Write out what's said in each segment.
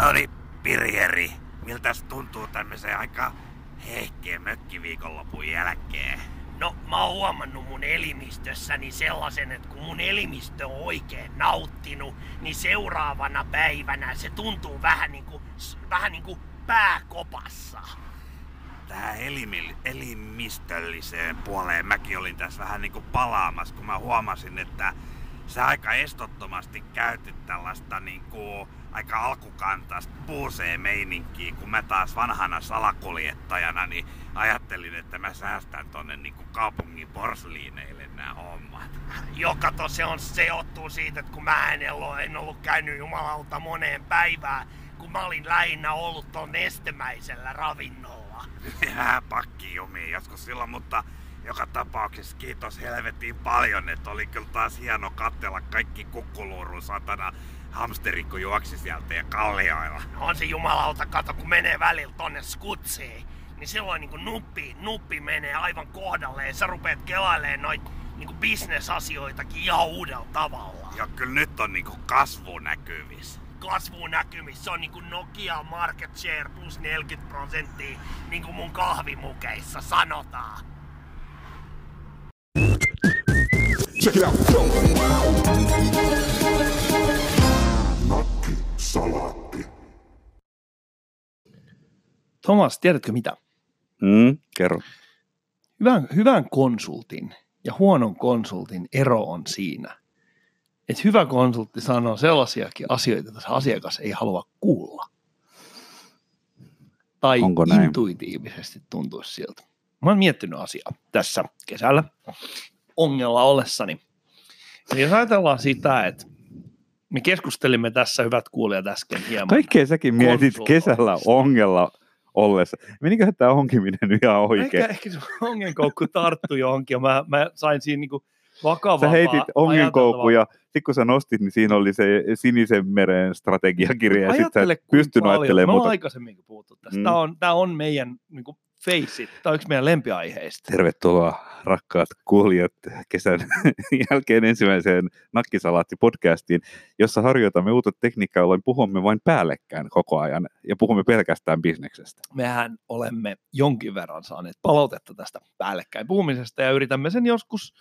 No niin, Pirjeri, miltäs tuntuu tämmöisen aika hehkeen mökkiviikonlopun jälkeen? No, mä oon huomannut mun elimistössäni sellaisen, että kun mun elimistö on oikein nauttinut, niin seuraavana päivänä se tuntuu vähän niinku, vähän niinku pääkopassa. Tähän elimil, elimistölliseen puoleen mäkin olin tässä vähän niinku palaamassa, kun mä huomasin, että sä aika estottomasti käytit tällaista niinku aika alkukantaista puuseen meininkiä, kun mä taas vanhana salakuljettajana niin ajattelin, että mä säästän tonne niinku kaupungin porsliineille nämä hommat. Joka se on, se johtuu siitä, että kun mä en ollut, en ollut käynyt jumalauta moneen päivään, kun mä olin lähinnä ollut ton nestemäisellä ravinnolla. Vähän pakki jumiin joskus silloin, mutta joka tapauksessa kiitos helvetin paljon, että oli kyllä taas hieno katsella kaikki kukkuluurun satana hamsteri, kun juoksi sieltä ja kallioilla. No on se jumalauta, kato kun menee välillä tonne skutsiin, niin silloin niin nuppi, nuppi menee aivan kohdalle ja sä rupeat kelailemaan noit niin bisnesasioitakin ihan uudella tavalla. Ja kyllä nyt on niin kasvu näkyvissä. Kasvu näkymissä, se on niin Nokia market share plus 40 prosenttia, niin kuin mun kahvimukeissa sanotaan. Check it out. Salaatti. Thomas, tiedätkö mitä? Mm, kerro. Hyvän, hyvän konsultin ja huonon konsultin ero on siinä, että hyvä konsultti sanoo sellaisiakin asioita, joita se asiakas ei halua kuulla. Tai Onko näin? intuitiivisesti tuntuisi siltä. Mä oon miettinyt asiaa tässä kesällä ongella ollessani. Eli jos ajatellaan sitä, että me keskustelimme tässä, hyvät kuulijat, äsken hieman. Kaikkea säkin mietit kesällä ongella ollessa. Meniköhän tämä onkiminen ihan oikein? Ehkä, ehkä se ongenkoukku tarttui johonkin ja mä, mä sain siinä niinku vakavaa Sä heitit ongenkoukku ja sitten kun sä nostit, niin siinä oli se sinisen meren strategiakirja ja sitten sä et pystynyt ajattelemaan. Me ollaan aikaisemminkin puhuttu tästä. Mm. Tämä, on, tämä on meidän niin kuin Face It. Tämä on yksi meidän lempiaiheista. Tervetuloa rakkaat kuulijat kesän jälkeen ensimmäiseen Nakkisalaatti-podcastiin, jossa harjoitamme uutta tekniikkaa, jolloin puhumme vain päällekkäin koko ajan ja puhumme pelkästään bisneksestä. Mehän olemme jonkin verran saaneet palautetta tästä päällekkäin puhumisesta ja yritämme sen joskus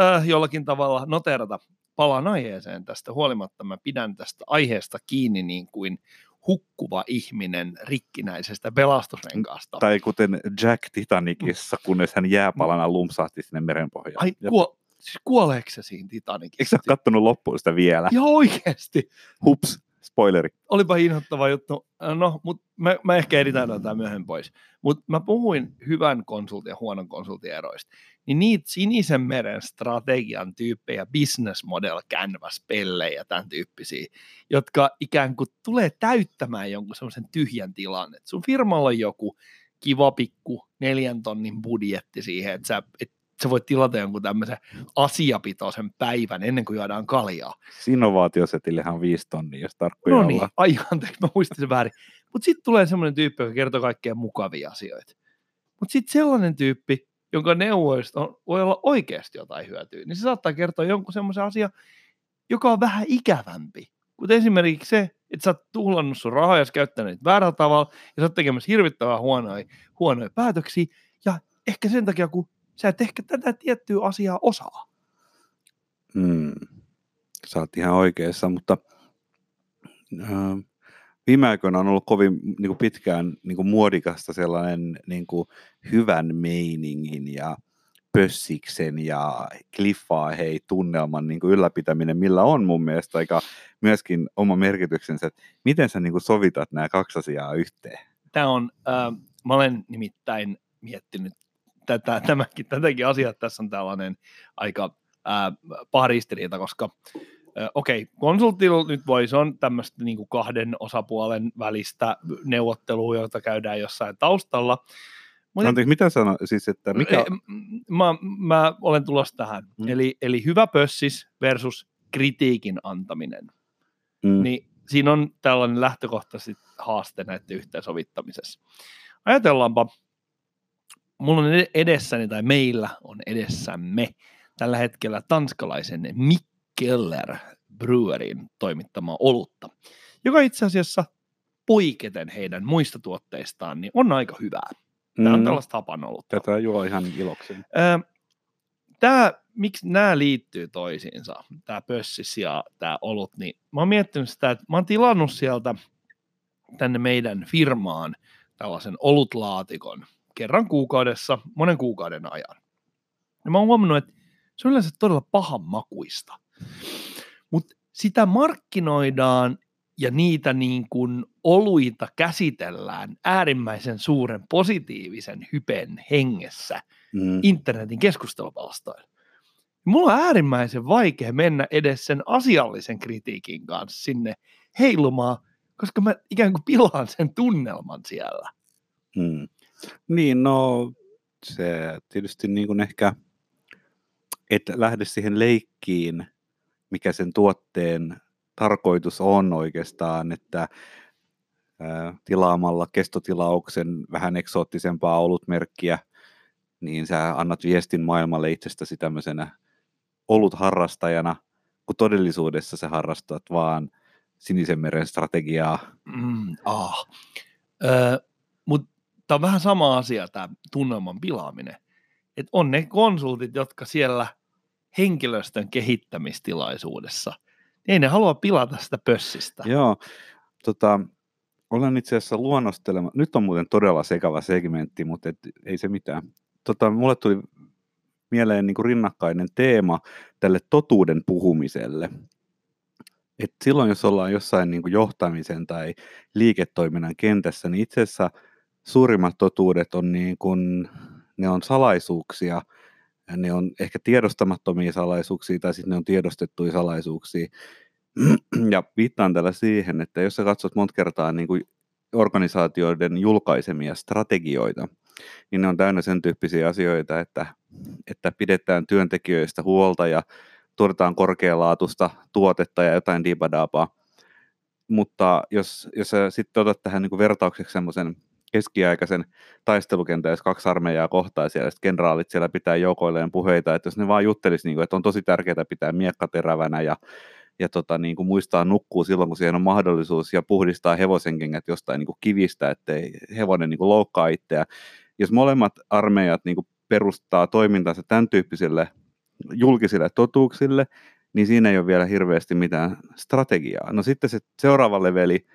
äh, jollakin tavalla noterata palaan aiheeseen tästä huolimatta. Mä pidän tästä aiheesta kiinni niin kuin hukkuva ihminen rikkinäisestä pelastusrenkaasta. Tai kuten Jack Titanicissa, kunnes hän jääpalana lumpsahti sinne merenpohjaan. Ai, kuo- siis kuoleeko se siinä Titanicissa? Eikö sä ole kattonut loppuun sitä vielä? Joo, oikeasti. Hups, spoileri. Olipa inhottava juttu. No, mutta mä, mä ehkä editään tätä myöhemmin pois. Mutta mä puhuin hyvän konsultin ja huonon konsultin eroista. Niin niitä sinisen meren strategian tyyppejä, business model canvas pellejä, tämän tyyppisiä, jotka ikään kuin tulee täyttämään jonkun semmoisen tyhjän tilan. Et sun firmalla on joku kiva pikku neljän tonnin budjetti siihen, että sä, et sä voit tilata jonkun tämmöisen asiapitoisen päivän ennen kuin juodaan kaljaa. Innovaatiosetillehän on viisi tonnia, jos tarkkoja No niin, ai anteeksi, mä muistin sen väärin. Mutta sitten tulee semmoinen tyyppi, joka kertoo kaikkea mukavia asioita. Mutta sitten sellainen tyyppi, jonka neuvoista on, voi olla oikeasti jotain hyötyä, niin se saattaa kertoa jonkun semmoisen asian, joka on vähän ikävämpi. Kuten esimerkiksi se, että sä oot tuhlannut sun rahaa ja käyttänyt väärällä tavalla, ja sä oot tekemässä hirvittävän huonoja, huonoja päätöksiä, ja ehkä sen takia, kun sä et ehkä tätä tiettyä asiaa osaa. Hmm. Sä oot ihan oikeassa, mutta äh, viime aikoina on ollut kovin niin kuin pitkään niin kuin muodikasta sellainen niin kuin hyvän meiningin ja pössiksen ja kliffaa hei tunnelman niin kuin ylläpitäminen, millä on mun mielestä aika myöskin oma merkityksensä, että miten sä niin kuin sovitat nämä kaksi asiaa yhteen? Tämä on, äh, mä olen nimittäin miettinyt tätä, tämäkin, tätäkin asiaa, tässä on tällainen aika ää, paha ristiriita, koska okei, okay, konsultilla nyt voi, se on tämmöistä niin kuin kahden osapuolen välistä neuvottelua, jota käydään jossain taustalla. Mutta, Anteeksi, mitä sano, siis, että mikä... Mä, mä olen tulossa tähän. Mm. Eli, eli hyvä pössis versus kritiikin antaminen. Mm. Niin siinä on tällainen lähtökohtaisesti haaste näiden yhteensovittamisessa. Ajatellaanpa, mulla on edessäni, tai meillä on edessämme tällä hetkellä tanskalaisen Mikkeller Brewerin toimittamaa olutta, joka itse asiassa poiketen heidän muista tuotteistaan, niin on aika hyvää. Tämä on Mm, tällaista hapanolutta. Tätä juo ihan ilokseni. Ö, Tämä, miksi nämä liittyy toisiinsa, tämä pössis ja tämä olut, niin mä oon miettinyt sitä, että mä oon tilannut sieltä tänne meidän firmaan tällaisen olutlaatikon kerran kuukaudessa, monen kuukauden ajan. Ja mä oon huomannut, että se on yleensä todella pahan makuista. Mutta sitä markkinoidaan ja niitä niin kuin oluita käsitellään äärimmäisen suuren positiivisen hypen hengessä Mm. internetin keskustelupalstoilla. Mulla on äärimmäisen vaikea mennä edes sen asiallisen kritiikin kanssa sinne heilumaan, koska mä ikään kuin pilaan sen tunnelman siellä. Mm. Niin, no se tietysti niin kuin ehkä, et lähde siihen leikkiin, mikä sen tuotteen tarkoitus on oikeastaan, että tilaamalla kestotilauksen vähän eksoottisempaa olutmerkkiä, niin sä annat viestin maailmalle itsestäsi tämmöisenä olutharrastajana, kun todellisuudessa sä harrastat vaan sinisen meren strategiaa. Mm, ah. Mutta tämä on vähän sama asia, tämä tunnelman pilaaminen. Et on ne konsultit, jotka siellä henkilöstön kehittämistilaisuudessa, niin ei ne halua pilata sitä pössistä. Joo, tota, olen itse asiassa luonnostelema. Nyt on muuten todella sekava segmentti, mutta et, ei se mitään. Tota, mulle tuli mieleen niin kuin rinnakkainen teema tälle totuuden puhumiselle. Et silloin, jos ollaan jossain niin kuin johtamisen tai liiketoiminnan kentässä, niin itse asiassa suurimmat totuudet on, niin kuin, ne on salaisuuksia, ne on ehkä tiedostamattomia salaisuuksia tai sitten ne on tiedostettuja salaisuuksia. Ja viittaan tällä siihen, että jos sä katsot monta kertaa niin kuin organisaatioiden julkaisemia strategioita, niin ne on täynnä sen tyyppisiä asioita, että, että pidetään työntekijöistä huolta ja tuotetaan korkealaatuista tuotetta ja jotain dibadaapaa. Mutta jos, jos sä sitten otat tähän niin kuin vertaukseksi semmoisen keskiaikaisen taistelukentän, jos kaksi armeijaa kohtaa siellä, sitten kenraalit siellä pitää joukoilleen puheita, että jos ne vaan juttelisi, niin kuin, että on tosi tärkeää pitää miekka terävänä ja ja tota, niin kuin muistaa nukkuu silloin, kun siihen on mahdollisuus, ja puhdistaa hevosenkengät jostain niin kuin kivistä, ettei hevonen niin kuin loukkaa itseä. Jos molemmat armeijat niin kuin perustaa toimintansa tämän tyyppisille julkisille totuuksille, niin siinä ei ole vielä hirveästi mitään strategiaa. No sitten se seuraava leveli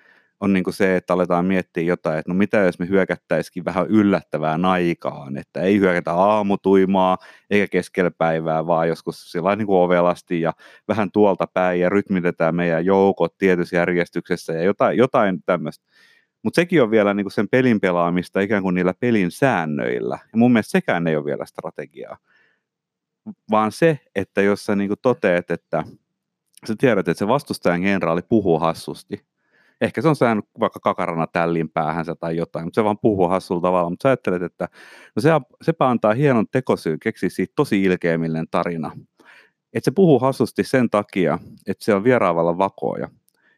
on niin kuin se, että aletaan miettiä jotain, että no mitä jos me hyökättäisikin vähän yllättävään aikaan, että ei hyökätä aamutuimaa eikä keskellä päivää, vaan joskus sillä niin kuin ovelasti ja vähän tuolta päin ja rytmitetään meidän joukot tietyssä järjestyksessä ja jotain, jotain tämmöistä. Mutta sekin on vielä niin kuin sen pelin pelaamista ikään kuin niillä pelin säännöillä. Ja mun mielestä sekään ei ole vielä strategiaa. Vaan se, että jos sä niin kuin toteet, että sä tiedät, että se vastustajan generaali puhuu hassusti, ehkä se on saanut vaikka kakarana tällin päähänsä tai jotain, mutta se vaan puhuu hassulla tavalla, mutta sä ajattelet, että no se, sepä antaa hienon tekosyyn keksiä siitä tosi ilkeämillinen tarina. Että se puhuu hassusti sen takia, että se on vieraavalla vakoja.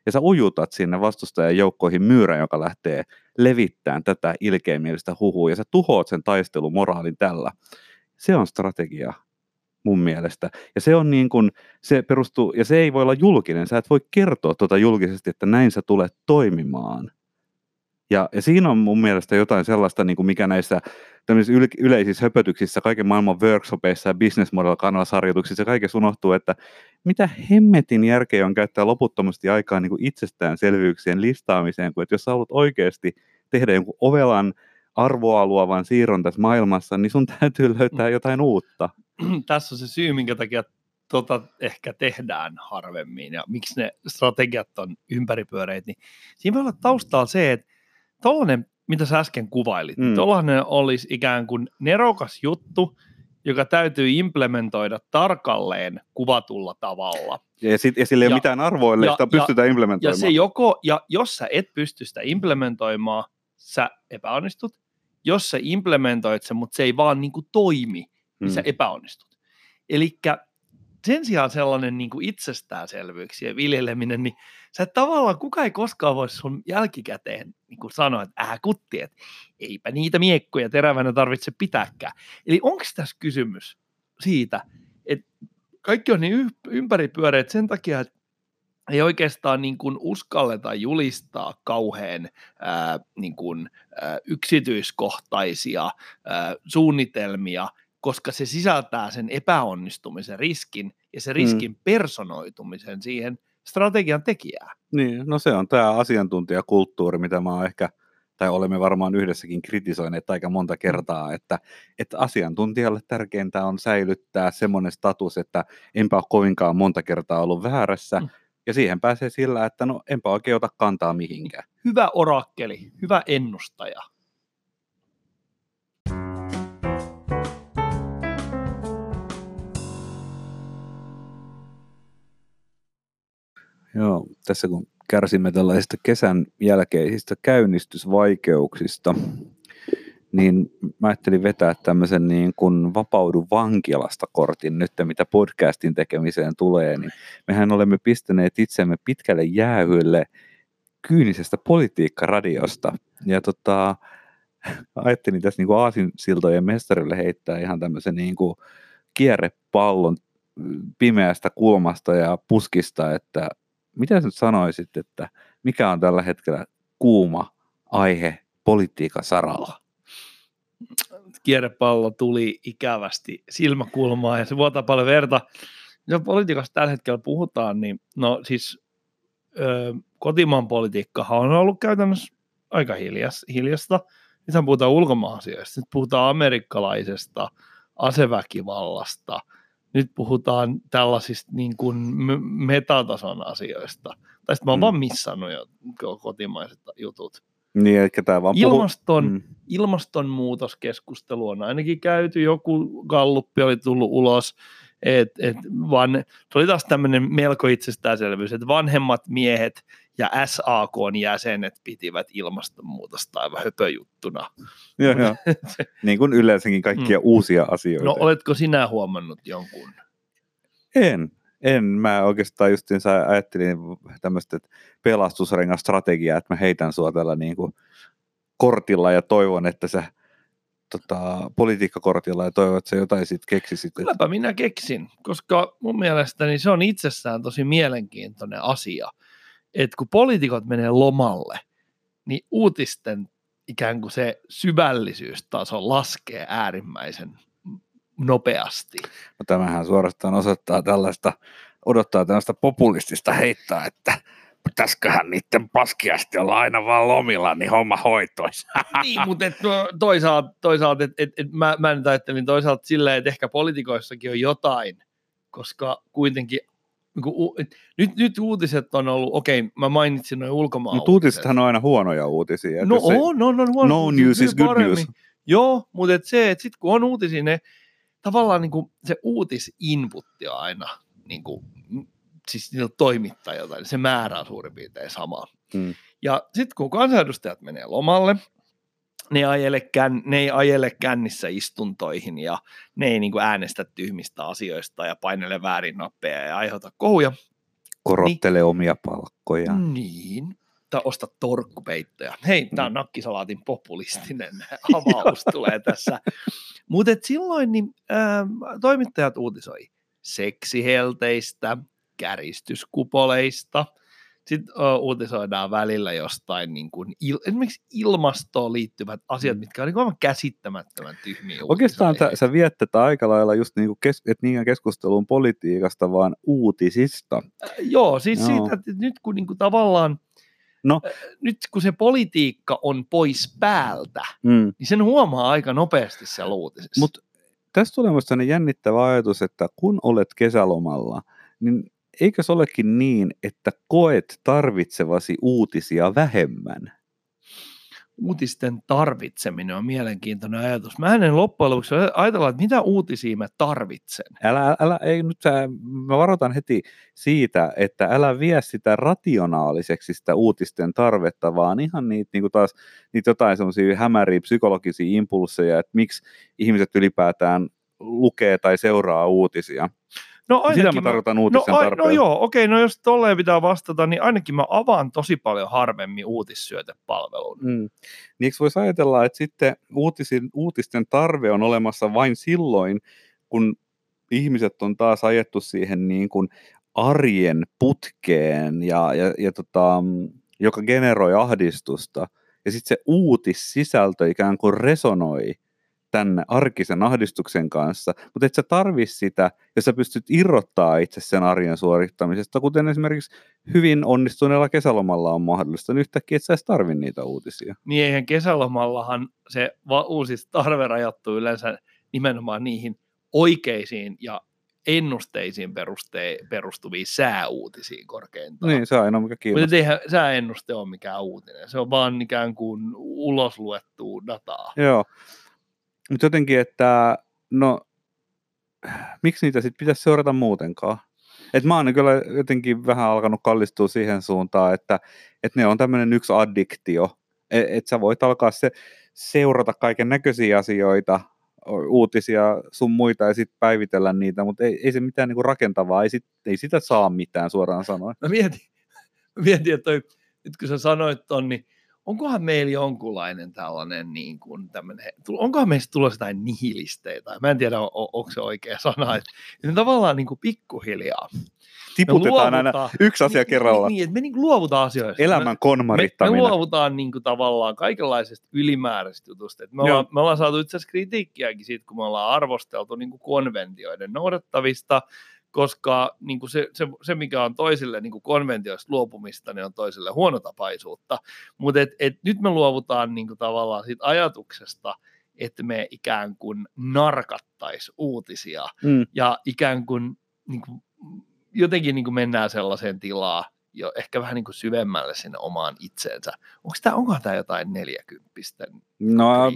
Ja sä ujutat sinne vastustajan joukkoihin myyrän, joka lähtee levittämään tätä ilkeämielistä huhua, ja sä tuhoat sen taistelumoraalin tällä. Se on strategia mun mielestä. Ja se on niin kuin, se perustuu, ja se ei voi olla julkinen, sä et voi kertoa tuota julkisesti, että näin sä tulet toimimaan. Ja, ja siinä on mun mielestä jotain sellaista, niin kuin mikä näissä yl- yleisissä höpötyksissä, kaiken maailman workshopeissa ja business model kanavasarjoituksissa kaikessa unohtuu, että mitä hemmetin järkeä on käyttää loputtomasti aikaa niin kuin itsestäänselvyyksien listaamiseen, kun että jos sä haluat oikeasti tehdä jonkun ovelan arvoa luovan siirron tässä maailmassa, niin sun täytyy löytää jotain uutta. Tässä on se syy, minkä takia tota ehkä tehdään harvemmin ja miksi ne strategiat on ympäripyöreitä, niin siinä voi olla taustalla se, että tollainen, mitä sä äsken kuvailit, mm. tollainen olisi ikään kuin nerokas juttu, joka täytyy implementoida tarkalleen kuvatulla tavalla. Ja, sit, ja sillä ei ja, ole mitään arvoa, ellei sitä pystytään implementoimaan. Ja se joko, ja jos sä et pysty sitä implementoimaan, sä epäonnistut. Jos sä implementoit sen, mutta se ei vaan niin kuin toimi, niin hmm. sä epäonnistut. Eli sen sijaan sellainen niin kuin itsestäänselvyyksien viljeleminen, niin sä et tavallaan kukaan ei koskaan voi sun jälkikäteen niin kuin sanoa, että äh kutti, että eipä niitä miekkoja terävänä tarvitse pitääkään. Eli onko tässä kysymys siitä, että kaikki on niin ympäripyöreät sen takia, että ei oikeastaan niin kuin uskalleta julistaa kauhean ää, niin kuin, ää, yksityiskohtaisia ää, suunnitelmia, koska se sisältää sen epäonnistumisen riskin ja se riskin mm. personoitumisen siihen strategian tekijään. Niin, no se on tämä asiantuntijakulttuuri, mitä mä oon ehkä, tai olemme varmaan yhdessäkin kritisoineet aika monta kertaa, että, että asiantuntijalle tärkeintä on säilyttää semmoinen status, että enpä ole kovinkaan monta kertaa ollut väärässä, mm. ja siihen pääsee sillä, että no enpä oikein ota kantaa mihinkään. Hyvä orakkeli, hyvä ennustaja. Joo, tässä kun kärsimme tällaisista kesän jälkeisistä käynnistysvaikeuksista, niin mä ajattelin vetää tämmöisen niin kuin vapaudu vankilasta kortin nyt, mitä podcastin tekemiseen tulee, niin mehän olemme pistäneet itsemme pitkälle jäähylle kyynisestä politiikkaradiosta. Ja tota, ajattelin tässä niin kuin aasinsiltojen mestarille heittää ihan tämmöisen niin kuin kierrepallon pimeästä kulmasta ja puskista, että mitä sä nyt sanoisit, että mikä on tällä hetkellä kuuma aihe politiikan saralla? Kierrepallo tuli ikävästi silmäkulmaan ja se vuotaa paljon verta. Jos politiikasta tällä hetkellä puhutaan, niin no siis ö, kotimaan politiikkahan on ollut käytännössä aika hiljas, hiljasta. Nyt puhutaan ulkomaan asioista, nyt puhutaan amerikkalaisesta aseväkivallasta – nyt puhutaan tällaisista niin kuin metatason asioista. Tai sitten mä oon mm. vaan missannut jo kotimaiset jutut. Niin, eli tämä vaan Ilmaston, mm. Ilmastonmuutoskeskustelu on ainakin käyty, joku galluppi oli tullut ulos, et, et van, se oli taas tämmöinen melko itsestäänselvyys, että vanhemmat miehet ja SAKn jäsenet pitivät ilmastonmuutosta aivan höpöjuttuna. Joo, joo. niin kuin yleensäkin kaikkia mm. uusia asioita. No oletko sinä huomannut jonkun? En. En. Mä oikeastaan justiin ajattelin tämmöistä pelastusrengastrategiaa, että mä heitän sua tällä niin kuin kortilla ja toivon, että sä tota, politiikkakortilla ja toivon, että sä jotain sitten keksisit. Kylläpä minä keksin, koska mun mielestäni se on itsessään tosi mielenkiintoinen asia – että kun poliitikot menee lomalle, niin uutisten ikään kuin se syvällisyystaso laskee äärimmäisen nopeasti. No tämähän suorastaan osoittaa tällaista, odottaa tällaista populistista heittaa, että pitäisiköhän niiden paskiasti olla aina vaan lomilla, niin homma hoitoisi. niin, mutta et, no, toisaalta, toisaalta et, et, et, mä, mä nyt ajattelin toisaalta silleen, että ehkä poliitikoissakin on jotain, koska kuitenkin niin nyt, nyt uutiset on ollut, okei, mä mainitsin noin ulkomaan Mutta uutisethan on aina huonoja uutisia. No on, on, on huono. No news is good paremmin. news. Joo, mutta et se, että sitten kun on uutisia, ne tavallaan niin kuin se uutisinputti on aina niin kuin, siis niillä toimittajilta, niin se määrä on suurin piirtein sama. Hmm. Ja sitten kun kansanedustajat menee lomalle, ne ei, ajele kän, ne ei ajele kännissä istuntoihin ja ne ei niin kuin äänestä tyhmistä asioista ja painele väärin nappeja ja aiheuta kohuja. Korottele niin, omia palkkoja. Niin, tai osta torkkupeittoja. Hei, tämä on mm. nakkisalaatin populistinen avaus tulee tässä. Mutta silloin niin, äh, toimittajat uutisoi seksihelteistä, käristyskupoleista – sitten uh, uutisoidaan välillä jostain niin kuin il, esimerkiksi ilmastoon liittyvät asiat, mm. mitkä on niin aivan käsittämättömän tyhmiä Oikeastaan sä, sä viet tätä aika lailla just niin kuin kes, et niinkään keskusteluun politiikasta, vaan uutisista. Äh, joo, siis joo. siitä, että nyt kun niin kuin tavallaan No. Nyt kun se politiikka on pois päältä, mm. niin sen huomaa aika nopeasti siellä uutisissa. Mutta tässä tulee minusta jännittävä ajatus, että kun olet kesälomalla, niin eikö se olekin niin, että koet tarvitsevasi uutisia vähemmän? Uutisten tarvitseminen on mielenkiintoinen ajatus. Mä en loppujen lopuksi ajatella, että mitä uutisia mä tarvitsen. Älä, älä ei nyt sä, mä varoitan heti siitä, että älä vie sitä rationaaliseksi sitä uutisten tarvetta, vaan ihan niitä, niin taas, niitä jotain semmoisia hämäriä psykologisia impulseja, että miksi ihmiset ylipäätään lukee tai seuraa uutisia. No ainakin Sitä mä tarkoitan uutisen no, tarpeella. No joo, okei, no jos tolleen pitää vastata, niin ainakin mä avaan tosi paljon harvemmin uutissyötepalvelun. Mm. Niin voisi ajatella, että sitten uutisin, uutisten tarve on olemassa vain silloin, kun ihmiset on taas ajettu siihen niin kuin arjen putkeen ja, ja, ja tota, joka generoi ahdistusta. Ja sitten se uutissisältö ikään kuin resonoi tänne arkisen ahdistuksen kanssa, mutta et sä tarvi sitä, jos sä pystyt irrottaa itse sen arjen suorittamisesta, kuten esimerkiksi hyvin onnistuneella kesälomalla on mahdollista, niin yhtäkkiä et sä edes tarvi niitä uutisia. Niin eihän kesälomallahan se va- uusi tarve rajoittuu yleensä nimenomaan niihin oikeisiin ja ennusteisiin peruste- perustuviin sääuutisiin korkeintaan. Niin, se on ainoa mikä Mutta kiinnostaa. eihän sääennuste ole mikään uutinen, se on vaan ikään kuin ulosluettua dataa. Joo. Mutta jotenkin, että no, miksi niitä sitten pitäisi seurata muutenkaan? Et mä oon kyllä jotenkin vähän alkanut kallistua siihen suuntaan, että, että ne on tämmöinen yksi addiktio. Että et sä voit alkaa se, seurata kaiken näköisiä asioita, uutisia sun muita ja sitten päivitellä niitä, mutta ei, ei se mitään niinku rakentavaa, ei, sit, ei sitä saa mitään suoraan sanoen. Mä mietin, mietin että toi, nyt kun sä sanoit ton, niin onkohan meillä jonkunlainen tällainen, niin kuin tämmönen, onkohan meistä tulossa jotain nihilisteitä? Mä en tiedä, on, onko se oikea sana, että me tavallaan niin kuin pikkuhiljaa. me Tiputetaan aina yksi asia niin, kerrallaan. Niin, niin, että me niin luovutaan asioista. Elämän me, me konmarittaminen. luovutaan niin kuin tavallaan kaikenlaisesta ylimääräisestä jutusta. Et me, ollaan, me ollaan saatu itse asiassa kritiikkiäkin siitä, kun me ollaan arvosteltu niin kuin konventioiden noudattavista, koska niin kuin se, se, se, mikä on toisille niin kuin konventioista luopumista, niin on toisille huonotapaisuutta. Mutta et, et nyt me luovutaan niin kuin tavallaan siitä ajatuksesta, että me ikään kuin narkattais uutisia Mm. ja ikään kuin, niin kuin jotenkin niin kuin mennään sellaiseen tilaan, jo ehkä vähän niin kuin syvemmälle sinne omaan itseensä. Onko tämä, onkohan tämä jotain neljäkymppisten No?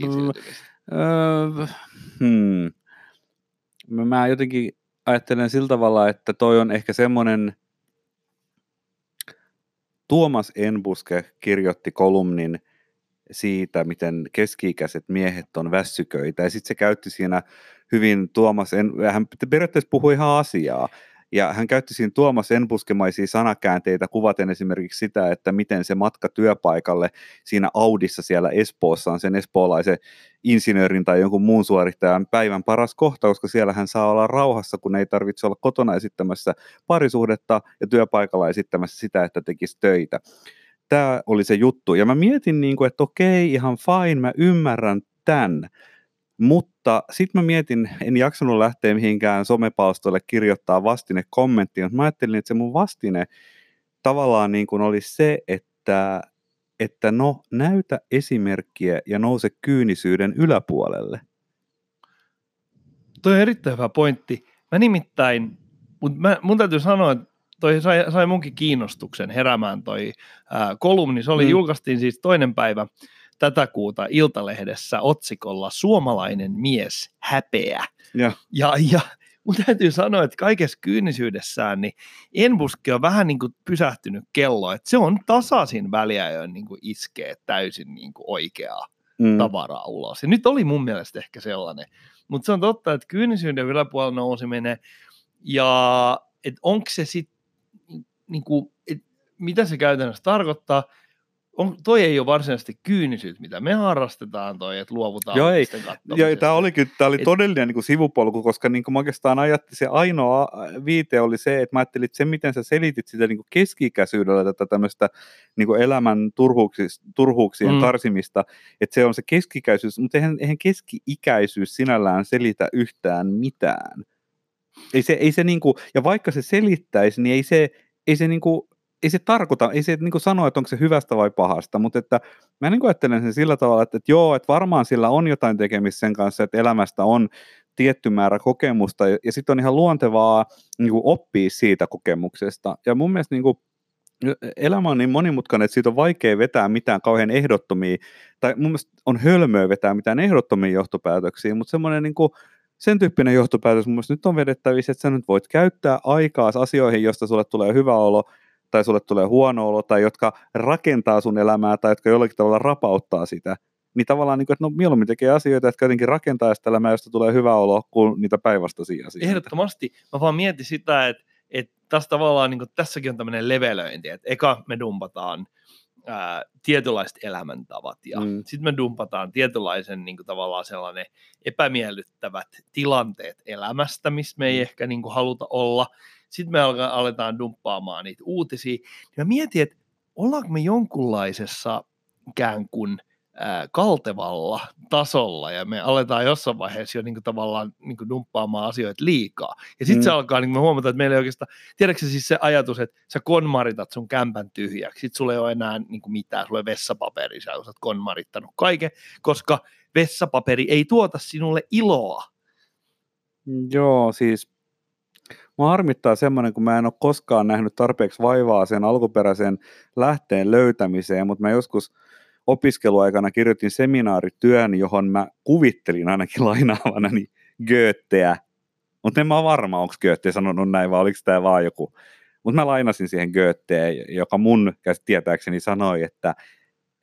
Öö, hmm. Mä jotenkin ajattelen sillä tavalla, että toi on ehkä semmoinen, Tuomas Enbuske kirjoitti kolumnin siitä, miten keski-ikäiset miehet on väsyköitä, ja sitten se käytti siinä hyvin Tuomas, en, hän periaatteessa puhui ihan asiaa, ja hän käytti siinä Tuomas Enbuskemaisia sanakäänteitä kuvaten esimerkiksi sitä, että miten se matka työpaikalle siinä Audissa siellä Espoossa on sen espoolaisen insinöörin tai jonkun muun suorittajan päivän paras kohta, koska siellä hän saa olla rauhassa, kun ei tarvitse olla kotona esittämässä parisuhdetta ja työpaikalla esittämässä sitä, että tekisi töitä. Tämä oli se juttu. Ja mä mietin, niin kuin, että okei, ihan fine, mä ymmärrän tämän. Mutta sitten mä mietin, en jaksanut lähteä mihinkään somepalstoille kirjoittaa vastine kommenttia, mutta mä ajattelin, että se mun vastine tavallaan niin kuin oli se, että, että no näytä esimerkkiä ja nouse kyynisyyden yläpuolelle. Toi on erittäin hyvä pointti. Mä nimittäin, mutta mä, mun täytyy sanoa, että toi sai, sai munkin kiinnostuksen heräämään toi ää, kolumni. Se oli, Mm. mm. julkaistiin siis toinen päivä tätä kuuta Iltalehdessä otsikolla Suomalainen mies häpeä. Ja. Ja, ja mun täytyy sanoa, että kaikessa kyynisyydessään, niin Enbuske on vähän niin kuin pysähtynyt kello, että se on tasaisin väliä, jo niin kuin iskee täysin niin kuin oikeaa Mm. tavaraa ulos. Ja nyt oli mun mielestä ehkä sellainen. Mutta se on totta, että kyynisyyden yläpuolella nouseminen ja että onko se sitten, niinku, et mitä se käytännössä tarkoittaa, on, toi ei ole varsinaisesti kyynisyyttä, mitä me harrastetaan toi, että luovutaan Joo, ei. Joo, tämä oli, kyllä, tää oli Et- todellinen niin kuin sivupolku, koska niin kuin mä oikeastaan ajattelin, se ainoa viite oli se, että mä ajattelin, että se miten sä selitit sitä niin kuin keski-ikäisyydellä tätä tämmöistä niin kuin elämän turhuuksien Mm. karsimista, että se on se keski-ikäisyys, mutta eihän, eihän keski-ikäisyys sinällään selitä yhtään mitään. Ei se, ei se niin kuin, ja vaikka se selittäisi, niin ei se, ei se niin kuin, ei se tarkoita, ei se niin sano, että onko se hyvästä vai pahasta, mutta että mä niin ajattelen sen sillä tavalla, että, että joo, että varmaan sillä on jotain tekemistä sen kanssa, että elämästä on tietty määrä kokemusta, ja, ja sitten on ihan luontevaa niin kuin oppia siitä kokemuksesta. Ja mun mielestä niin kuin, elämä on niin monimutkainen, että siitä on vaikea vetää mitään kauhean ehdottomia, tai mun mielestä on hölmöä vetää mitään ehdottomia johtopäätöksiä, mutta semmoinen niin kuin, sen tyyppinen johtopäätös mun mielestä nyt on vedettävissä, että sä nyt voit käyttää aikaa asioihin, josta sulle tulee hyvä olo, tai sulle tulee huono olo, tai jotka rakentaa sun elämää, tai jotka jollakin tavalla rapauttaa sitä, niin tavallaan, niin kuin, että no mieluummin tekee asioita, jotka jotenkin rakentaa sitä elämää, josta tulee hyvä olo, kuin niitä päinvastaisia asioita. Ehdottomasti. Mä vaan mietin sitä, että, että tässä tavallaan niin tässäkin on tämmöinen levelöinti, että eka me dumpataan ää, tietynlaiset elämäntavat ja mm. Mm. sitten me dumpataan tietynlaisen niin kuin, tavallaan sellainen epämiellyttävät tilanteet elämästä, missä me ei Mm. ehkä niin kuin, haluta olla. Sitten me aletaan dumppaamaan niitä uutisia. Ja mä mietin, että ollaanko me jonkunlaisessa ikään kuin kaltevalla tasolla ja me aletaan jossain vaiheessa jo niin kuin tavallaan niin kuin dumppaamaan asioita liikaa. Ja sitten mm. se alkaa, niin me huomataan, että meillä ei oikeastaan, tiedätkö siis se ajatus, että sä konmaritat sun kämpän tyhjäksi, sitten sulla ei ole enää niin kuin mitään, sulla ei vessapaperi, sä oot konmarittanut kaiken, koska vessapaperi ei tuota sinulle iloa. Joo, siis Mua harmittaa semmoinen, kun mä en ole koskaan nähnyt tarpeeksi vaivaa sen alkuperäisen lähteen löytämiseen, mutta mä joskus opiskeluaikana kirjoitin seminaarityön, johon mä kuvittelin ainakin lainaavana niin Goetheä. Mutta en mä ole varma, onko Goethe sanonut näin, vai oliko tämä vaan joku. Mutta mä lainasin siihen Goetheä, joka mun tietääkseni sanoi, että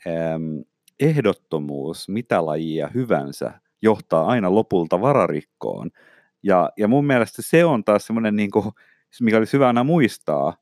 ähm, ehdottomuus, mitä lajia hyvänsä, johtaa aina lopulta vararikkoon. Ja, ja mun mielestä se on taas semmoinen, niin kuin, mikä olisi hyvä aina muistaa,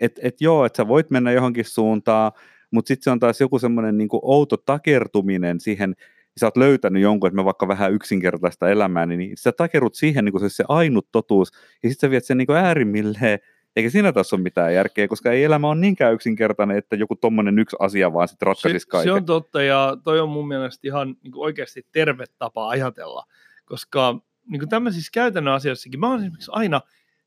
että et joo, että sä voit mennä johonkin suuntaan, mutta sitten se on taas joku semmoinen niin outo takertuminen siihen, sä oot löytänyt jonkun, että mä vaikka vähän yksinkertaista elämää, niin sä takerut siihen niin kuin se, se ainut totuus, ja sitten sä viet sen niin kuin äärimmilleen, eikä siinä taas ole mitään järkeä, koska ei elämä ole niinkään yksinkertainen, että joku tommonen yksi asia vaan sitten ratkaisisi se, kaiken. Se on totta, ja toi on mun mielestä ihan niin kuin oikeasti terve tapa ajatella, koska niin kuin tämmöisissä käytännön asioissakin, mä oon esimerkiksi aina,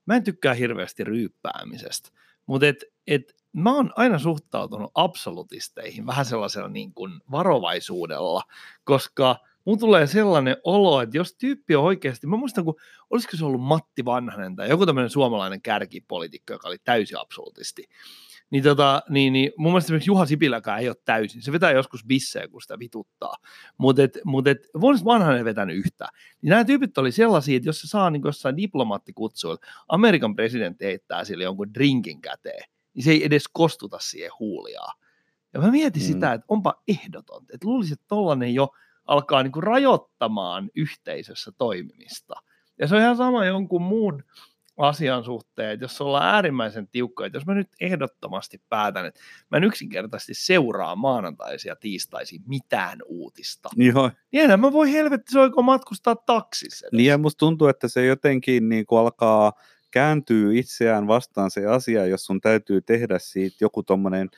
mä en tykkää hirveästi ryyppäämisestä, mutta et, et, mä oon aina suhtautunut absolutisteihin vähän sellaisella niin kuin varovaisuudella, koska mun tulee sellainen olo, että jos tyyppi on oikeasti, mä muistan, kun olisiko se ollut Matti Vanhanen tai joku tämmöinen suomalainen kärkipolitiikka, joka oli täysin absolutisti, niin, tota, niin, niin mun mielestä esimerkiksi Juha Sipiläkään ei ole täysin. Se vetää joskus bissejä, kun sitä vituttaa. Mutta et, mut et, vuodesta vanhan ei vetänyt yhtään. Niin nämä tyypit oli sellaisia, että jos se saa niin jossain diplomaattikutsuilla, Amerikan presidentti heittää sille jonkun drinkin käteen, niin se ei edes kostuta siihen huuliaan. Ja mä mietin mm. sitä, että onpa ehdoton. Että luulisin, että tollanen jo alkaa niin kuin rajoittamaan yhteisössä toimimista. Ja se on ihan sama jonkun muun asian suhteen, että jos ollaan äärimmäisen tiukkoja, että jos mä nyt ehdottomasti päätän, että mä en yksinkertaisesti seuraa maanantaisia tiistaisiin mitään uutista, Joo. niin enää mä voi helvetti soiko matkustaa taksissa. Niin ja musta tuntuu, että se jotenkin niin kuin alkaa kääntyy itseään vastaan se asia, jos sun täytyy tehdä siitä joku tommonen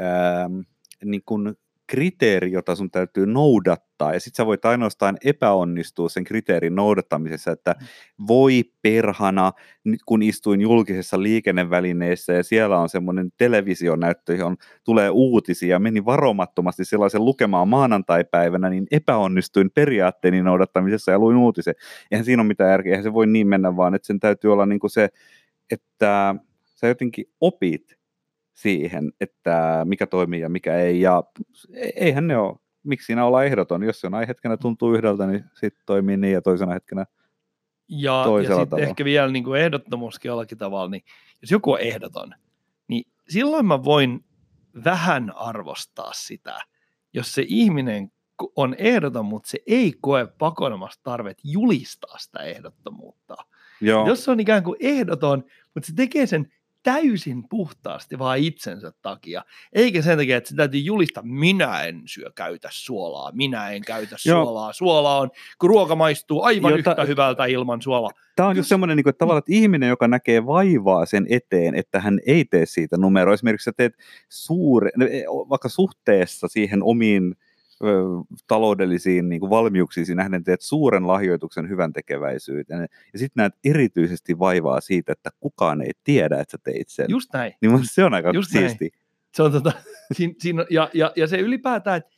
ähm, niin kuin kriteeri, jota sun täytyy noudattaa, ja sitten sä voit ainoastaan epäonnistua sen kriteerin noudattamisessa, että mm. voi perhana, kun istuin julkisessa liikennevälineessä, ja siellä on semmoinen televisionäyttö, johon tulee uutisia, meni varomattomasti sellaisen lukemaan maanantaipäivänä, niin epäonnistuin periaatteeni noudattamisessa ja luin uutisen. Eihän siinä ole mitään järkeä, eihän se voi niin mennä, vaan että sen täytyy olla niin kuin se, että sä jotenkin opit siihen, että mikä toimii ja mikä ei. Ja eihän ne ole, miksi siinä olla ehdoton. Jos jonain hetkenä tuntuu yhdeltä, niin sitten toimii niin ja toisena hetkenä ja, toisella ja sitten ehkä vielä niin kuin ehdottomuuskin jollakin tavalla, niin jos joku on ehdoton, niin silloin mä voin vähän arvostaa sitä, jos se ihminen on ehdoton, mutta se ei koe pakonomasta tarvet julistaa sitä ehdottomuutta. Joo. Jos se on ikään kuin ehdoton, mutta se tekee sen täysin puhtaasti vaan itsensä takia, eikä sen takia, että se täytyy julistaa, minä en syö käytä suolaa, minä en käytä Joo. suolaa, suola on, kun ruoka maistuu aivan Jota, yhtä hyvältä ilman suolaa. Tämä on just semmoinen niin kuin, että tavallaan, että ihminen, joka näkee vaivaa sen eteen, että hän ei tee siitä numeroa, esimerkiksi sä teet suure, vaikka suhteessa siihen omiin taloudellisiin niin kuin valmiuksiin nähden teet suuren lahjoituksen hyvän tekeväisyyteen. Ja sitten näet erityisesti vaivaa siitä, että kukaan ei tiedä, että sä teit sen. Just näin. Niin se on aika Just siisti. Näin. Se on tota, siinä, siinä, ja, ja, ja se ylipäätään, että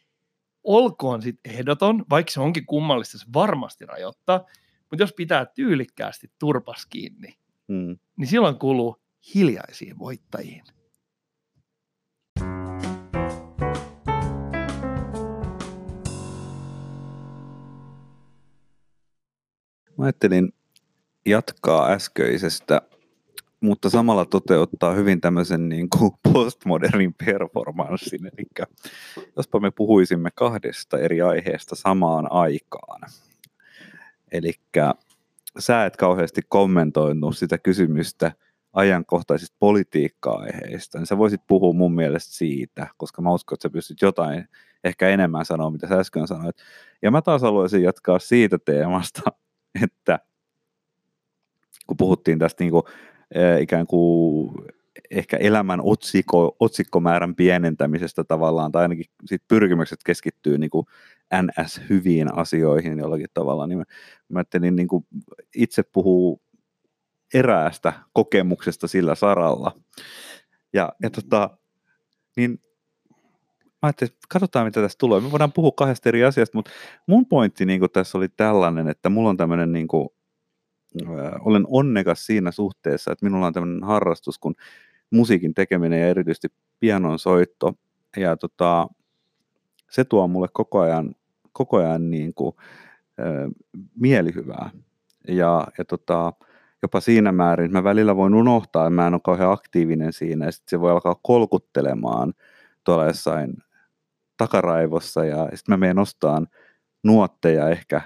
olkoon sitten ehdoton, vaikka se onkin kummallista, se varmasti rajoittaa, mutta jos pitää tyylikkäästi turpas kiinni, hmm. niin silloin kuluu hiljaisiin voittajiin. Mä ajattelin jatkaa äskeisestä, mutta samalla toteuttaa hyvin tämmöisen niin kuin postmodernin performanssin. Eli jospa me puhuisimme kahdesta eri aiheesta samaan aikaan. Eli sä et kauheasti kommentoinut sitä kysymystä ajankohtaisista politiikka-aiheista, niin sä voisit puhua mun mielestä siitä, koska mä uskon, että sä pystyt jotain ehkä enemmän sanoa, mitä sä äsken sanoit. Ja mä taas haluaisin jatkaa siitä teemasta, että kun puhuttiin tästä niin kuin ikään kuin ehkä elämän otsikko, otsikkomäärän pienentämisestä tavallaan, tai ainakin sit pyrkimykset keskittyy niin NS-hyviin asioihin jollakin tavalla, niin mä, mä niin kuin itse puhuu eräästä kokemuksesta sillä saralla. Ja, ja tota, niin ajattelin, että katsotaan mitä tässä tulee. Me voidaan puhua kahdesta eri asiasta, mutta mun pointti niin tässä oli tällainen, että mulla on tämmöinen, niin kuin, äh, olen onnekas siinä suhteessa, että minulla on tämmöinen harrastus kuin musiikin tekeminen ja erityisesti pianon soitto. Ja tota, se tuo mulle koko ajan, koko ajan niin kuin, äh, mielihyvää. Ja, ja tota, jopa siinä määrin, että mä välillä voin unohtaa, että mä en ole kauhean aktiivinen siinä, ja sitten se voi alkaa kolkuttelemaan tuolla jossain takaraivossa, ja sitten mä menen ostamaan nuotteja, ehkä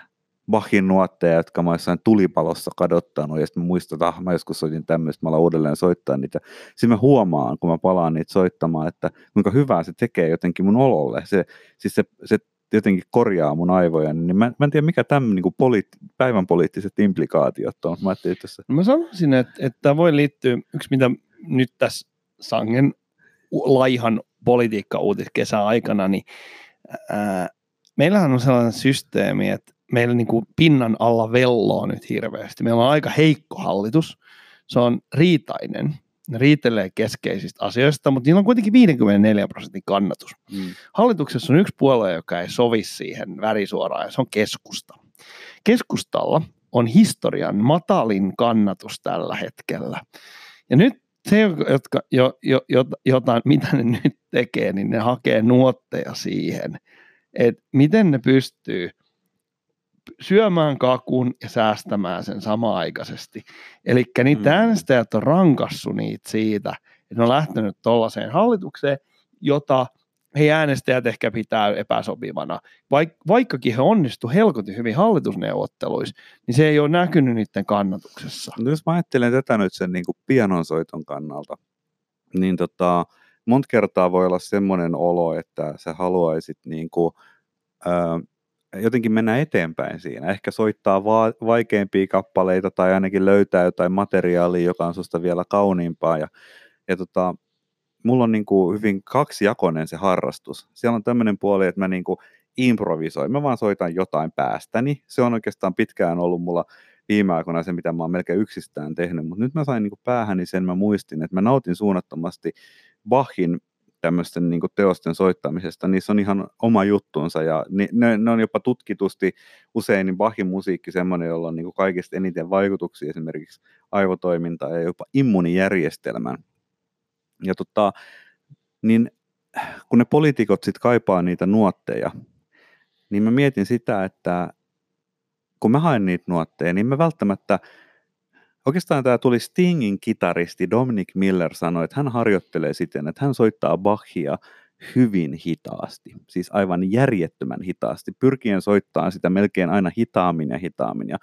Bachin nuotteja, jotka mä jossain tulipalossa kadottanut, ja sitten muistan, että ah, mä joskus soitin tämmöistä, mä uudelleen soittaa niitä. Sitten mä huomaan, kun mä palaan niitä soittamaan, että kuinka hyvää se tekee jotenkin mun ololle. Se, siis se, se jotenkin korjaa mun aivoja, niin mä, mä en tiedä mikä tämän niin poliitt- päivän poliittiset implikaatiot on. Mä, tässä... mä sanoisin, että, että voi liittyä, yksi mitä nyt tässä sangen laihan politiikka kesän aikana, niin ää, meillähän on sellainen systeemi, että meillä niin kuin pinnan alla velloo nyt hirveästi. Meillä on aika heikko hallitus, se on riitainen, ne riitelee keskeisistä asioista, mutta niillä on kuitenkin 54 prosentin kannatus. Mm. Hallituksessa on yksi puolue, joka ei sovi siihen värisuoraan, ja se on keskusta. Keskustalla on historian matalin kannatus tällä hetkellä. Ja nyt se, jotka, jo, jo, jo, jota, mitä ne nyt tekee, niin ne hakee nuotteja siihen, että miten ne pystyy – syömään kakun ja säästämään sen samaaikaisesti. Eli niitä mm. äänestäjät on rankassu niitä siitä, että ne on lähtenyt tuollaiseen hallitukseen, jota he äänestäjät ehkä pitää epäsopivana. Vaik- vaikkakin he onnistu helkotin hyvin hallitusneuvotteluissa, niin se ei ole näkynyt niiden kannatuksessa. No jos mä ajattelen tätä nyt sen niin kuin pianonsoiton kannalta, niin tota, monta kertaa voi olla semmoinen olo, että sä haluaisit niin kuin, äh, jotenkin mennä eteenpäin siinä. Ehkä soittaa va- vaikeampia kappaleita tai ainakin löytää jotain materiaalia, joka on susta vielä kauniimpaa. Ja, ja tota, mulla on niin kuin hyvin kaksijakoinen se harrastus. Siellä on tämmöinen puoli, että mä niin kuin improvisoin. Mä vaan soitan jotain päästäni. Se on oikeastaan pitkään ollut mulla viime aikoina se, mitä mä oon melkein yksistään tehnyt, mutta nyt mä sain niin kuin päähäni sen, mä muistin, että mä nautin suunnattomasti Bachin tämmöisten niin teosten soittamisesta, niissä on ihan oma juttuunsa ja ne, ne on jopa tutkitusti usein niin Bachin musiikki semmoinen, jolla on niin kaikista eniten vaikutuksia esimerkiksi aivotoimintaan ja jopa immunijärjestelmään. Ja tota, niin kun ne poliitikot sitten kaipaa niitä nuotteja, niin mä mietin sitä, että kun mä haen niitä nuotteja, niin mä välttämättä Oikeastaan tämä tuli Stingin kitaristi Dominic Miller sanoi, että hän harjoittelee siten, että hän soittaa Bachia hyvin hitaasti, siis aivan järjettömän hitaasti, pyrkien soittaa sitä melkein aina hitaammin ja hitaammin. Ja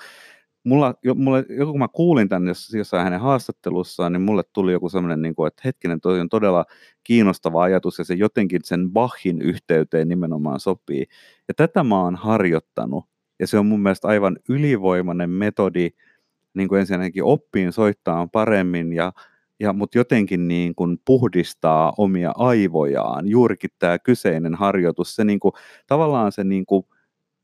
mulla, jo, mulle, joku kun mä kuulin tämän jossain hänen haastattelussaan, niin mulle tuli joku semmoinen, niin kuin, että hetkinen, toi on todella kiinnostava ajatus ja se jotenkin sen Bachin yhteyteen nimenomaan sopii. Ja tätä mä oon harjoittanut ja se on mun mielestä aivan ylivoimainen metodi niin kuin ensinnäkin oppiin soittaa paremmin ja, ja mutta jotenkin niin kuin puhdistaa omia aivojaan. Juurikin tämä kyseinen harjoitus, se niin kuin, tavallaan se niin kuin,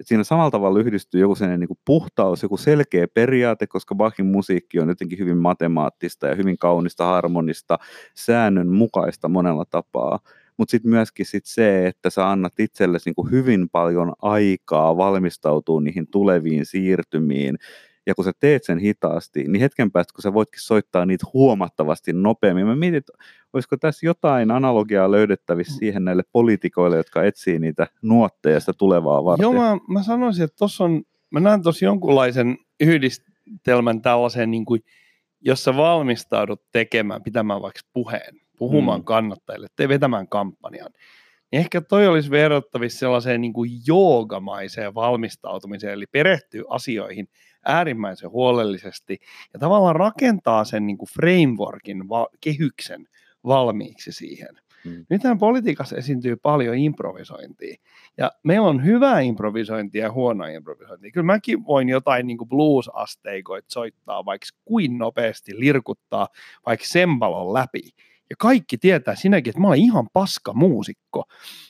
siinä samalla tavalla yhdistyy joku sellainen niin kuin puhtaus, joku selkeä periaate, koska Bachin musiikki on jotenkin hyvin matemaattista ja hyvin kaunista, harmonista, säännönmukaista monella tapaa. Mutta sitten myöskin sit se, että sä annat itsellesi niin hyvin paljon aikaa valmistautua niihin tuleviin siirtymiin ja kun sä teet sen hitaasti, niin hetken päästä, kun sä voitkin soittaa niitä huomattavasti nopeammin. Mä mietin, että olisiko tässä jotain analogiaa löydettävissä mm. siihen näille poliitikoille, jotka etsii niitä nuotteja sitä tulevaa varten. Joo, mä, mä sanoisin, että tuossa on, mä näen tuossa jonkunlaisen yhdistelmän tällaiseen, niin kuin, jos sä valmistaudut tekemään, pitämään vaikka puheen, puhumaan mm. kannattajille, te vetämään kampanjan, niin ehkä toi olisi verrattavissa sellaiseen niin kuin joogamaiseen valmistautumiseen, eli perehtyy asioihin – äärimmäisen huolellisesti ja tavallaan rakentaa sen niin kuin frameworkin, va- kehyksen valmiiksi siihen. Mm. Nythän politiikassa esiintyy paljon improvisointia. Ja meillä on hyvää improvisointia ja huonoa improvisointia. Kyllä mäkin voin jotain niin blues-asteikoita soittaa, vaikka kuin nopeasti lirkuttaa, vaikka sembalon läpi. Ja kaikki tietää sinäkin, että mä olen ihan paska muusikko,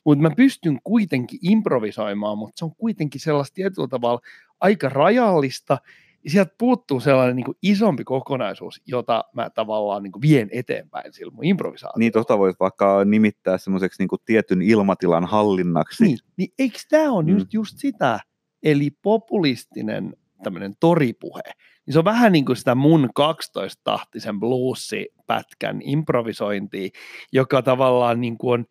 mutta mä pystyn kuitenkin improvisoimaan, mutta se on kuitenkin sellaista tietyllä tavalla aika rajallista, ja sieltä puuttuu sellainen niin isompi kokonaisuus, jota mä tavallaan niin vien eteenpäin sillä mun improvisaatiolla. Niin tota voisi vaikka nimittää semmoiseksi niin tietyn ilmatilan hallinnaksi. Niin, niin eikö tämä on Mm. just, just sitä, eli populistinen tämmöinen toripuhe, niin se on vähän niin kuin sitä mun 12-tahtisen bluesipätkän improvisointia, joka tavallaan niin kuin on,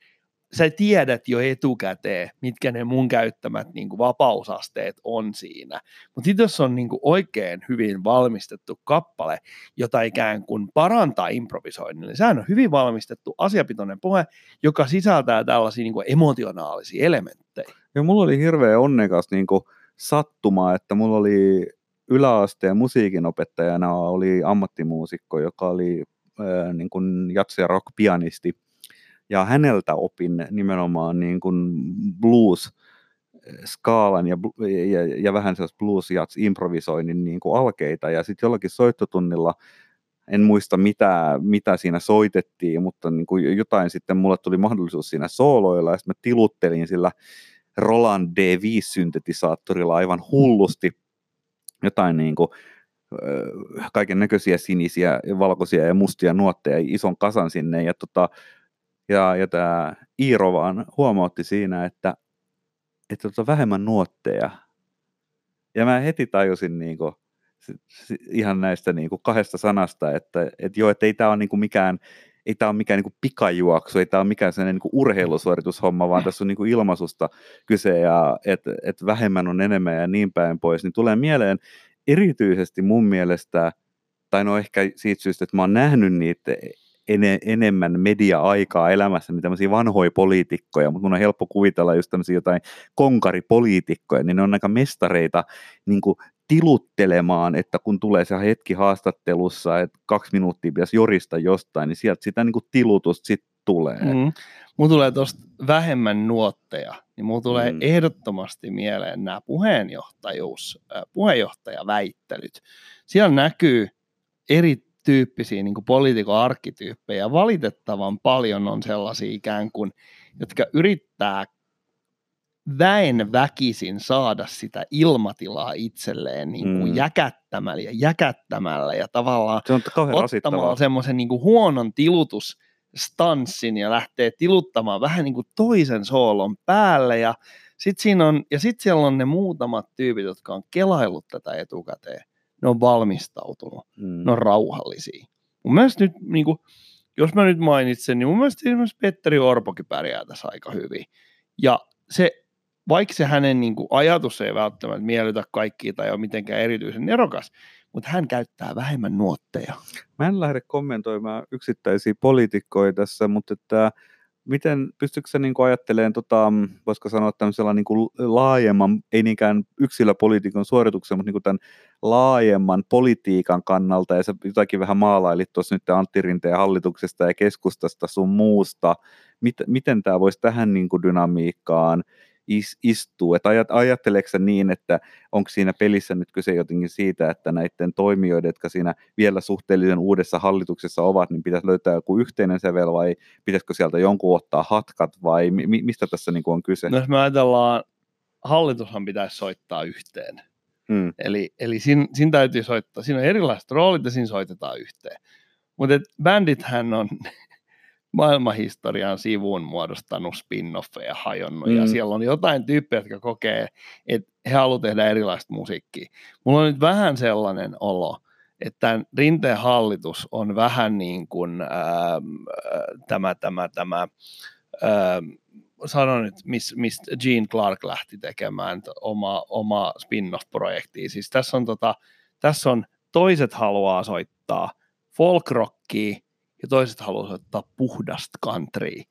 sä tiedät jo etukäteen, mitkä ne mun käyttämät niin kuin vapausasteet on siinä. Mutta sitten jos on niin kuin oikein hyvin valmistettu kappale, jota ikään kuin parantaa improvisoinnin, niin sehän on hyvin valmistettu asiapitoinen puhe, joka sisältää tällaisia niin kuin emotionaalisia elementtejä. Ja mulla oli hirveän onnekas niin kuin sattuma, että mulla oli yläasteen musiikinopettajana oli ammattimuusikko, joka oli ää, niin kuin jatsi- ja rock-pianisti. Ja häneltä opin nimenomaan niin kuin blues skaalan ja, ja, ja vähän sellaista blues jats improvisoinnin niin kuin alkeita. Ja sitten jollakin soittotunnilla, en muista mitä, mitä siinä soitettiin, mutta niin kuin jotain sitten mulle tuli mahdollisuus siinä sooloilla ja sitten mä tiluttelin sillä Roland D5-syntetisaattorilla aivan hullusti jotain niin kuin, kaiken näköisiä sinisiä, valkoisia ja mustia nuotteja ison kasan sinne. Ja, tota, ja, ja tämä Iiro vaan huomautti siinä, että, että tota vähemmän nuotteja. Ja mä heti tajusin niin kuin, ihan näistä niin kuin kahdesta sanasta, että, että joo, että ei tämä ole niin kuin mikään ei tämä ole mikään niin kuin pikajuoksu, ei tämä ole mikään sellainen niin kuin urheilusuoritushomma, vaan tässä on niin kuin ilmaisusta kyse ja että et vähemmän on enemmän ja niin päin pois, niin tulee mieleen erityisesti mun mielestä, tai no ehkä siitä syystä, että mä oon nähnyt niitä ene, enemmän media-aikaa elämässä, niin tämmöisiä vanhoja poliitikkoja, mutta mun on helppo kuvitella just tämmöisiä jotain konkaripoliitikkoja, niin ne on aika mestareita niin kuin tiluttelemaan, että kun tulee se hetki haastattelussa, että kaksi minuuttia pitäisi jorista jostain, niin sieltä sitä niin kuin tilutusta sitten tulee. Mm. Mulla tulee tuosta vähemmän nuotteja, niin mulla tulee Mm. ehdottomasti mieleen nämä puheenjohtajuus, äh, puheenjohtajaväittelyt. Siellä näkyy erityyppisiä niin poliitikon arkkityyppejä. Valitettavan paljon on sellaisia ikään kuin, jotka yrittää väen väkisin saada sitä ilmatilaa itselleen niin kuin Mm. mm. jäkättämällä ja jäkättämällä ja tavallaan Se on ottamalla semmoisen niin kuin huonon tilutusstanssin ja lähtee tiluttamaan vähän niin kuin toisen soolon päälle ja sitten siinä on, ja sit siellä on ne muutamat tyypit, jotka on kelaillut tätä etukäteen. Ne on valmistautunut, Mm. ne on rauhallisia. Mun mielestä nyt, niin kuin, jos mä nyt mainitsen, niin mun mielestä esimerkiksi Petteri Orpokin pärjää tässä aika hyvin. Ja se, vaikka se hänen niin kuin, ajatus ei välttämättä miellytä kaikkia tai ole mitenkään erityisen erokas, mutta hän käyttää vähemmän nuotteja. Mä en lähde kommentoimaan yksittäisiä poliitikkoja tässä, mutta että miten, pystytkö sä niin ajattelemaan, tota, voisiko sanoa tämmöisellä niin kuin laajemman, ei niinkään yksilöpoliitikon suorituksen, mutta niin kuin tämän laajemman politiikan kannalta, ja sä jotakin vähän maalailit tuossa nyt Antti Rinteen hallituksesta ja keskustasta sun muusta, Mit, miten tämä voisi tähän niin kuin dynamiikkaan is, istuu, että ajat, ajatteleeko niin, että onko siinä pelissä nyt kyse jotenkin siitä, että näiden toimijoiden, jotka siinä vielä suhteellisen uudessa hallituksessa ovat, niin pitäisi löytää joku yhteinen sävel vai pitäisikö sieltä jonkun ottaa hatkat vai mi, mistä tässä niin on kyse? No jos me ajatellaan, hallitushan pitäisi soittaa yhteen. Mm, Eli, eli siinä, siinä täytyy soittaa, siinä on erilaiset roolit ja siinä soitetaan yhteen. Mutta hän on maailmanhistorian sivuun muodostanut spin-offeja hajonnut mm. ja siellä on jotain tyyppejä, jotka kokee, että he haluavat tehdä erilaista musiikkia. Mulla on nyt vähän sellainen olo, että tämän Rinteen hallitus on vähän niin kuin ää, tämä, tämä, tämä ää, sano nyt, mistä Gene Clark lähti tekemään oma, oma spin-off-projektia. Siis tässä on, tota, tässä on toiset haluaa soittaa folk-rockia ja toiset haluaa soittaa puhdasta countrya.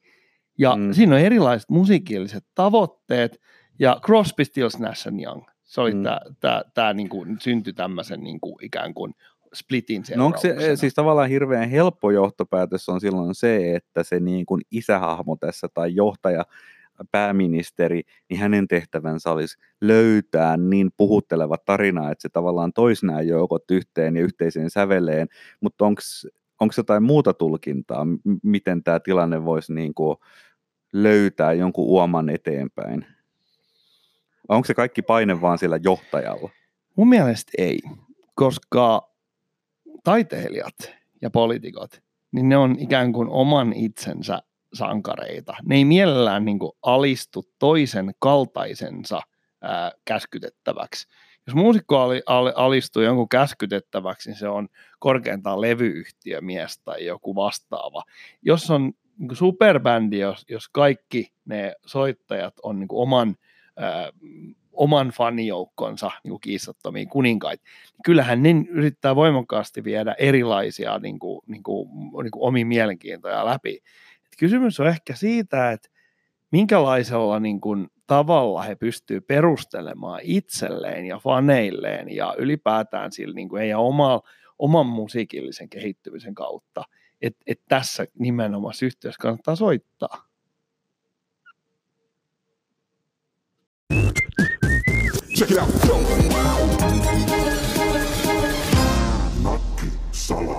Ja Mm. siinä on erilaiset musiikilliset tavoitteet ja Crosby, Stills, Nash Young. Se oli Mm. tämä, tämä, tämä niin kuin, syntyi tämmöisen niin kuin, ikään kuin splitin No onko se siis tavallaan hirveän helppo johtopäätös on silloin se, että se niin kuin isähahmo tässä tai johtaja, pääministeri, niin hänen tehtävänsä olisi löytää niin puhutteleva tarina, että se tavallaan toisi nämä joukot yhteen ja yhteiseen säveleen, mutta onko jotain muuta tulkintaa, miten tämä tilanne voisi niin kuin löytää jonkun uoman eteenpäin? Onko se kaikki paine vaan sillä johtajalla? Mun mielestä ei, koska taiteilijat ja poliitikot, niin ne on ikään kuin oman itsensä sankareita. Ne ei mielellään niin kuin alistu toisen kaltaisensa ää, käskytettäväksi. Jos muusikko ali, ali, alistuu jonkun käskytettäväksi, niin se on korkeintaan levyyhtiömies tai joku vastaava. Jos on niin superbändi, jos, jos kaikki ne soittajat on niin oman, ää, oman fanijoukkonsa niin kuin kiistattomia kuninkaita, niin kyllähän ne yrittää voimakkaasti viedä erilaisia niin kuin, niin kuin, niin kuin omia mielenkiintoja läpi. Et kysymys on ehkä siitä, että minkälaisella niin kuin, tavalla he pystyvät perustelemaan itselleen ja faneilleen ja ylipäätään sille, niin kuin heidän oma, oman musiikillisen kehittymisen kautta, että et tässä nimenomaan yhteydessä kannattaa soittaa. Check it out. Nakki Sala.